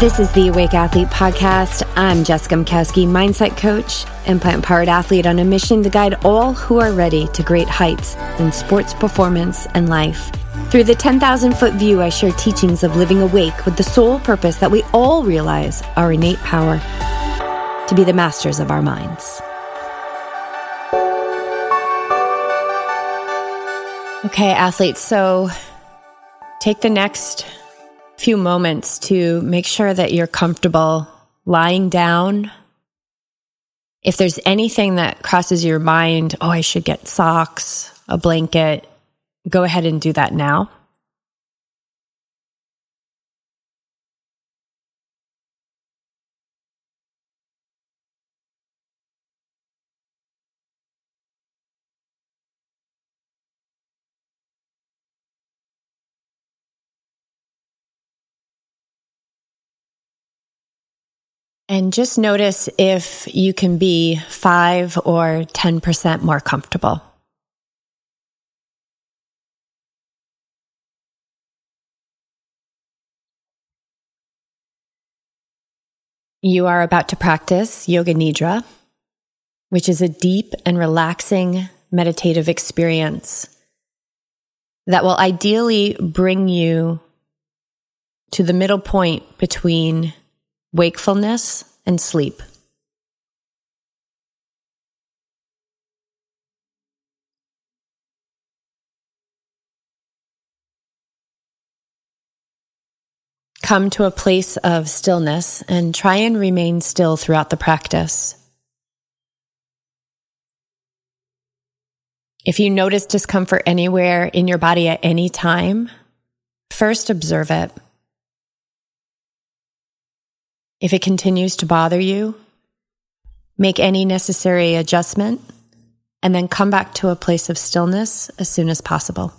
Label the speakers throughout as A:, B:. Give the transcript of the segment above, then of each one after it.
A: This is the Awake Athlete Podcast. I'm Jessica Mkowski, mindset coach and plant powered athlete on a mission to guide all who are ready to great heights in sports performance and life. Through the 10,000 foot view, I share teachings of living awake with the sole purpose that we all realize our innate power to be the masters of our minds. Okay, athletes, so take the next few moments to make sure that you're comfortable lying down. If there's anything that crosses your mind, oh, I should get socks, a blanket, go ahead and do that now. And just notice if you can be 5 or 10% more comfortable. You are about to practice Yoga Nidra, which is a deep and relaxing meditative experience that will ideally bring you to the middle point between wakefulness, and sleep. Come to a place of stillness and try and remain still throughout the practice. If you notice discomfort anywhere in your body at any time, first observe it. If it continues to bother you, make any necessary adjustment and then come back to a place of stillness as soon as possible.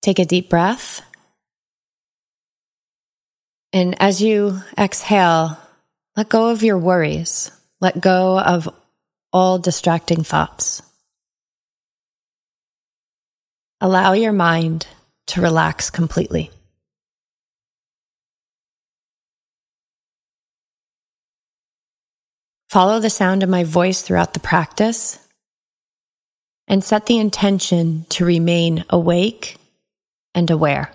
A: Take a deep breath. And as you exhale, let go of your worries. Let go of all distracting thoughts. Allow your mind to relax completely. Follow the sound of my voice throughout the practice and set the intention to remain awake and aware.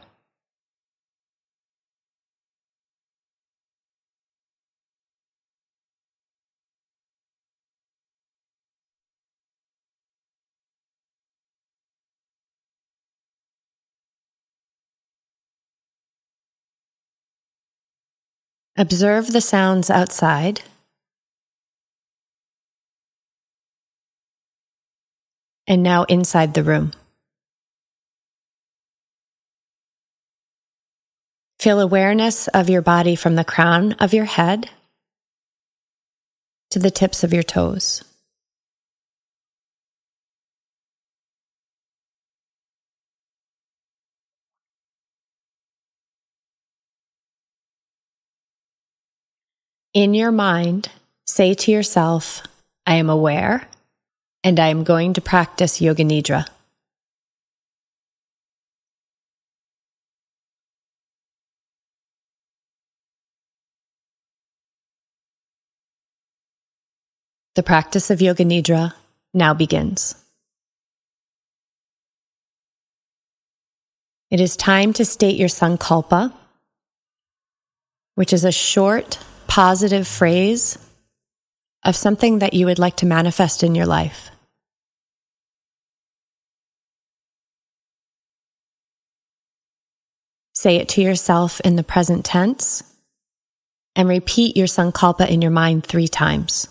A: Observe the sounds outside. And now inside the room. Feel awareness of your body from the crown of your head to the tips of your toes. In your mind, say to yourself, I am aware and I am going to practice Yoga Nidra. The practice of Yoga Nidra now begins. It is time to state your Sankalpa, which is a short positive phrase of something that you would like to manifest in your life. Say it to yourself in the present tense and repeat your sankalpa in your mind three times.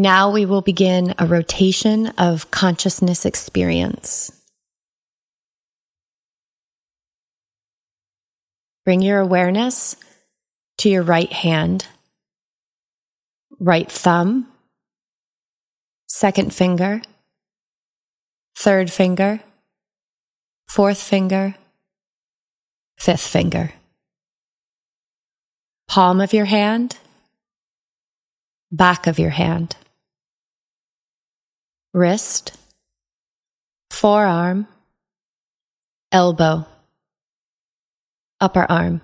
A: Now we will begin a rotation of consciousness experience. Bring your awareness to your right hand, right thumb, second finger, third finger, fourth finger, fifth finger. Palm of your hand, back of your hand, wrist, forearm, elbow, upper arm,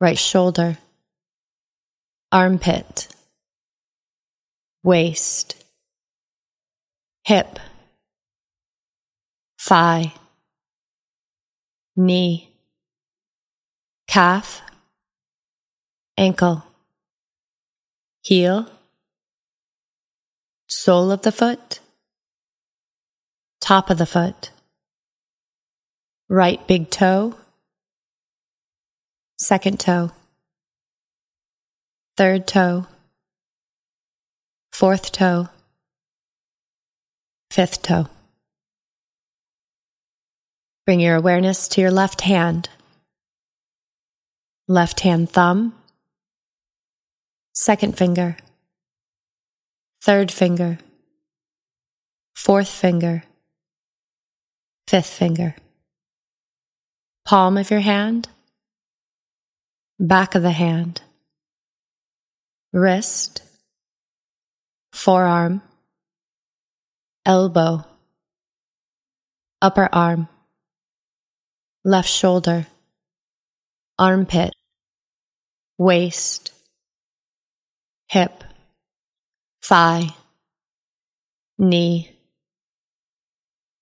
A: right shoulder, armpit, waist, hip, thigh, knee, calf, ankle, heel, sole of the foot, top of the foot, right big toe, second toe, third toe, fourth toe, fifth toe. Bring your awareness to your left hand, left hand thumb, second finger, third finger, fourth finger, fifth finger, palm of your hand, back of the hand, wrist, forearm, elbow, upper arm, left shoulder, armpit, waist, hip, thigh, knee,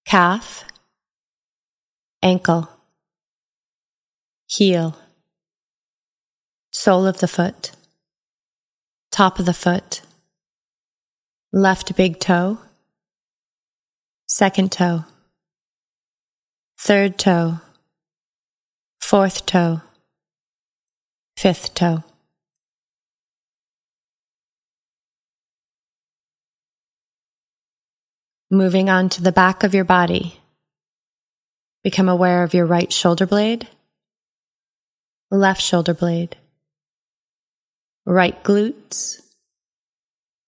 A: calf, ankle, heel, sole of the foot, top of the foot, left big toe, second toe, third toe, fourth toe, fifth toe. Moving on to the back of your body. Become aware of your right shoulder blade, left shoulder blade, right glutes,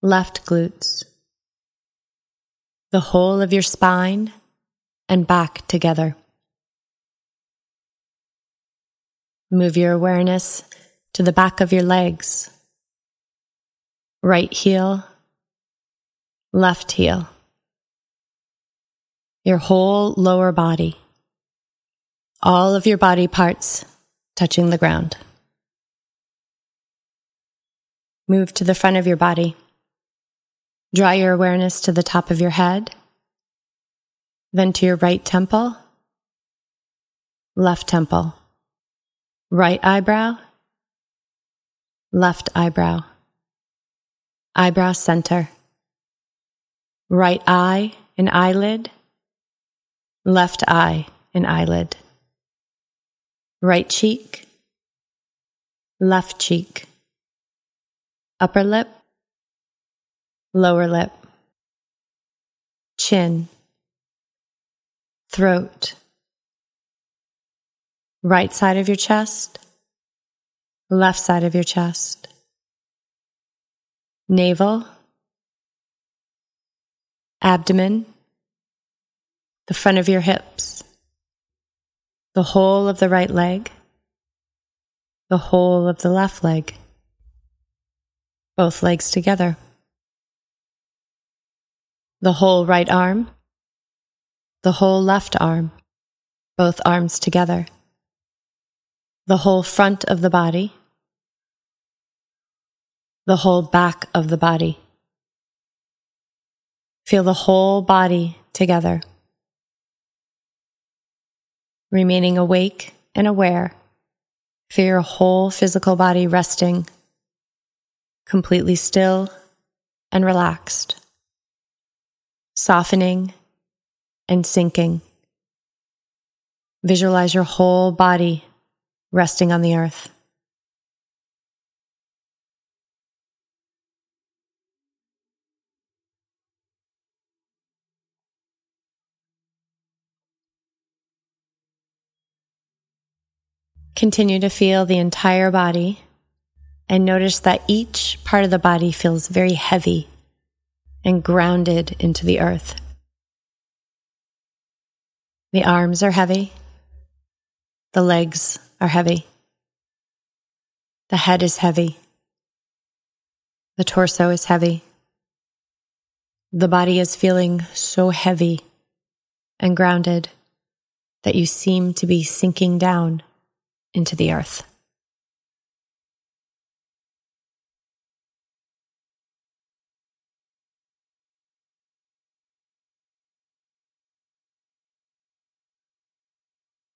A: left glutes, the whole of your spine and back together. Move your awareness to the back of your legs, right heel, left heel your whole lower body, all of your body parts touching the ground. Move to the front of your body. Draw your awareness to the top of your head, then to your right temple, left temple, right eyebrow, left eyebrow, eyebrow center, right eye and eyelid left eye and eyelid, right cheek, left cheek, upper lip, lower lip, chin, throat, right side of your chest, left side of your chest, navel, abdomen, the front of your hips, the whole of the right leg, the whole of the left leg, both legs together, the whole right arm, the whole left arm, both arms together, the whole front of the body, the whole back of the body. Feel the whole body together remaining awake and aware. Feel your whole physical body resting, completely still and relaxed, softening and sinking. Visualize your whole body resting on the earth. Continue to feel the entire body and notice that each part of the body feels very heavy and grounded into the earth. The arms are heavy. The legs are heavy. The head is heavy. The torso is heavy. The body is feeling so heavy and grounded that you seem to be sinking down into the earth.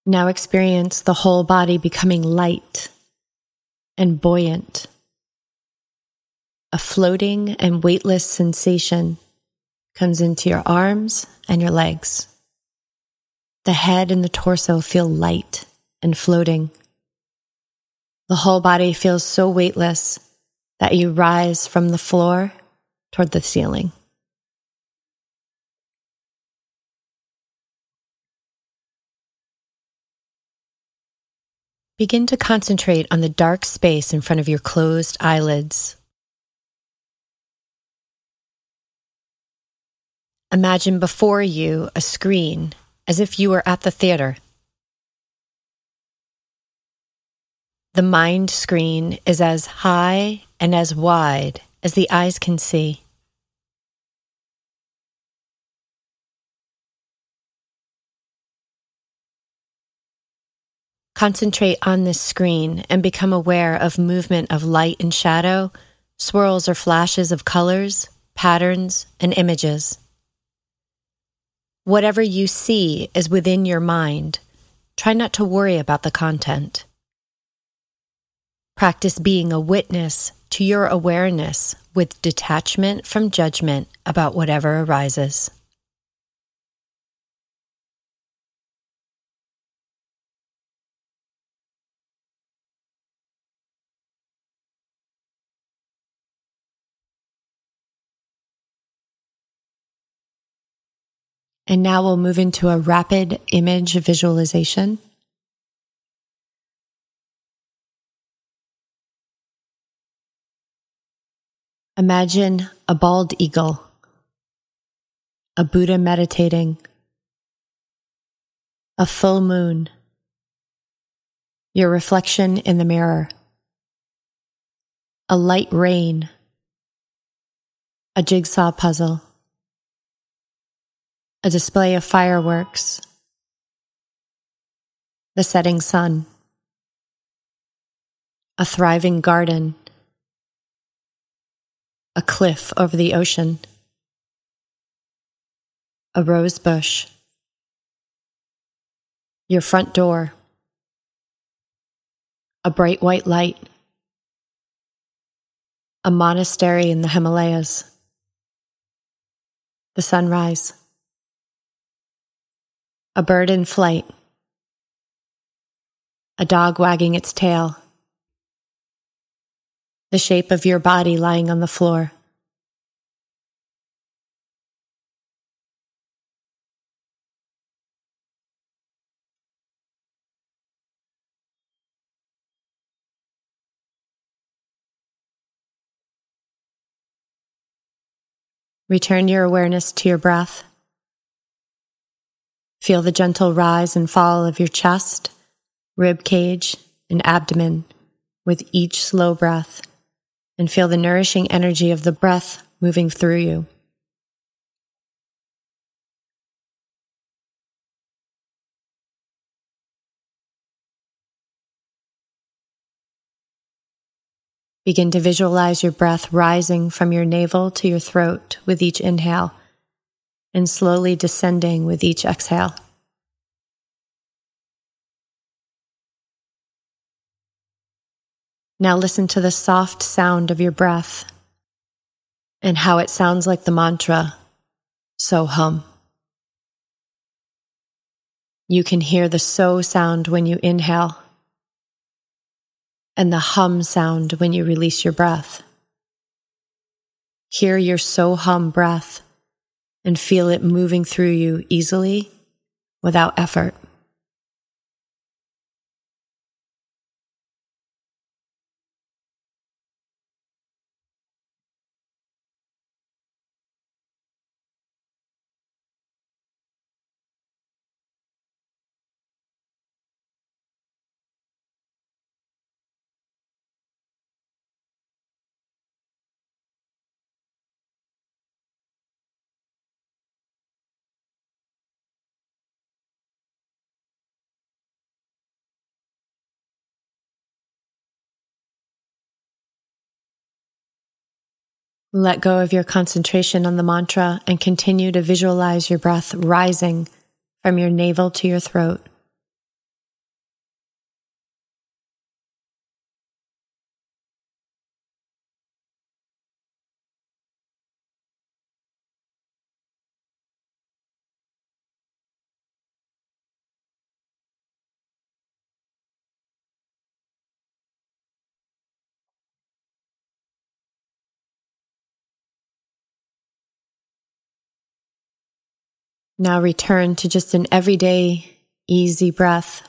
A: Now experience the whole body becoming light and buoyant. A floating and weightless sensation comes into your arms and your legs. The head and the torso feel light and floating. The whole body feels so weightless that you rise from the floor toward the ceiling. Begin to concentrate on the dark space in front of your closed eyelids. Imagine before you a screen as if you were at the theater. The mind screen is as high and as wide as the eyes can see. Concentrate on this screen and become aware of movement of light and shadow, swirls or flashes of colors, patterns, and images. Whatever you see is within your mind. Try not to worry about the content. Practice being a witness to your awareness with detachment from judgment about whatever arises. And now we'll move into a rapid image visualization. Imagine a bald eagle, a Buddha meditating, a full moon, your reflection in the mirror, a light rain, a jigsaw puzzle a display of fireworks, the setting sun, a thriving garden, a cliff over the ocean, a rose bush, your front door, a bright white light, a monastery in the Himalayas, the sunrise a bird in flight, a dog wagging its tail, the shape of your body lying on the floor. Return your awareness to your breath. Feel the gentle rise and fall of your chest, rib cage, and abdomen with each slow breath, and feel the nourishing energy of the breath moving through you. Begin to visualize your breath rising from your navel to your throat with each inhale and slowly descending with each exhale. Now listen to the soft sound of your breath and how it sounds like the mantra, so hum. You can hear the so sound when you inhale and the hum sound when you release your breath. Hear your so hum breath and feel it moving through you easily without effort. Let go of your concentration on the mantra and continue to visualize your breath rising from your navel to your throat. Now return to just an everyday, easy breath,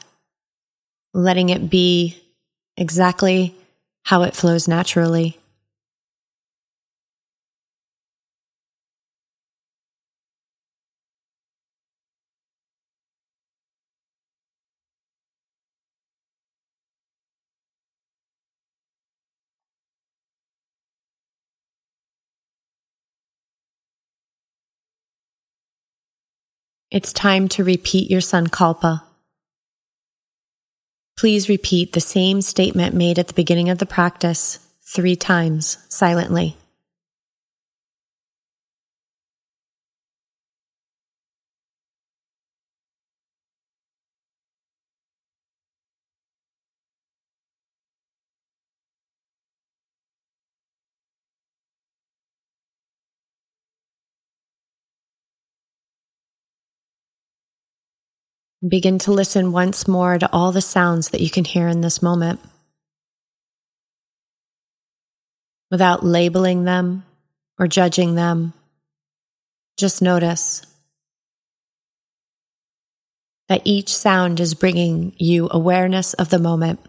A: letting it be exactly how it flows naturally. It's time to repeat your sankalpa. Please repeat the same statement made at the beginning of the practice three times silently. Begin to listen once more to all the sounds that you can hear in this moment. Without labeling them or judging them, just notice that each sound is bringing you awareness of the moment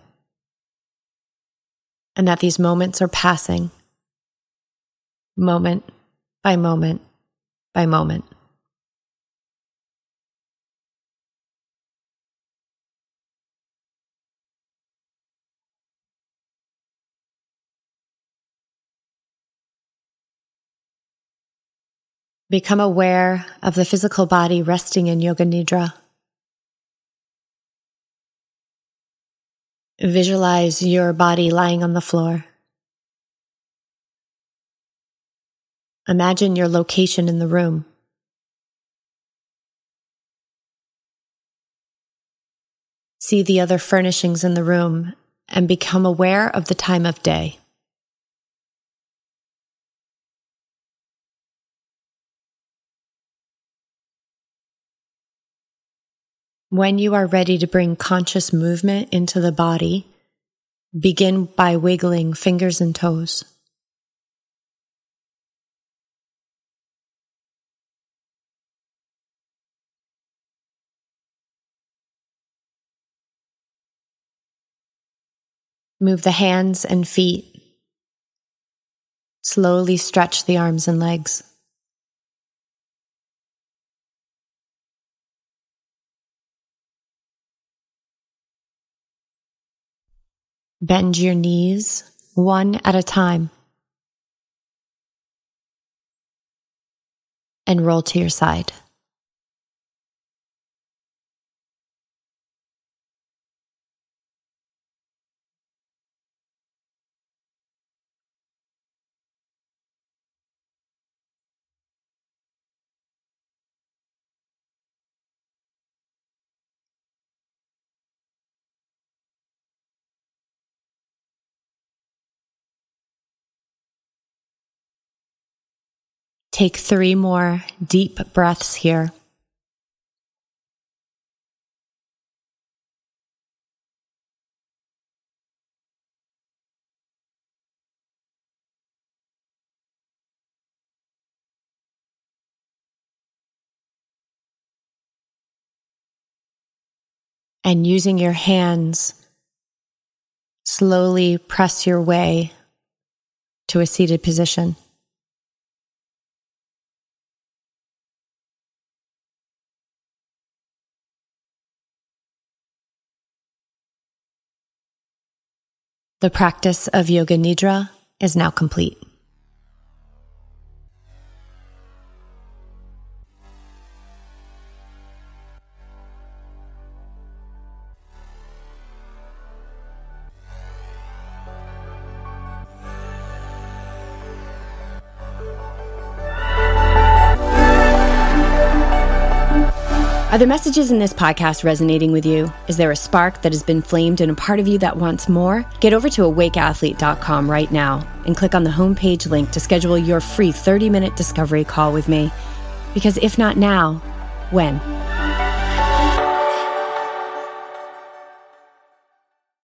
A: and that these moments are passing moment by moment by moment. Become aware of the physical body resting in Yoga Nidra. Visualize your body lying on the floor. Imagine your location in the room. See the other furnishings in the room and become aware of the time of day. When you are ready to bring conscious movement into the body, begin by wiggling fingers and toes. Move the hands and feet. Slowly stretch the arms and legs. Bend your knees one at a time and roll to your side. Take three more deep breaths here. And using your hands, slowly press your way to a seated position. The practice of Yoga Nidra is now complete. Are the messages in this podcast resonating with you? Is there a spark that has been flamed in a part of you that wants more? Get over to awakeathlete.com right now and click on the homepage link to schedule your free 30 minute discovery call with me. Because if not now, when?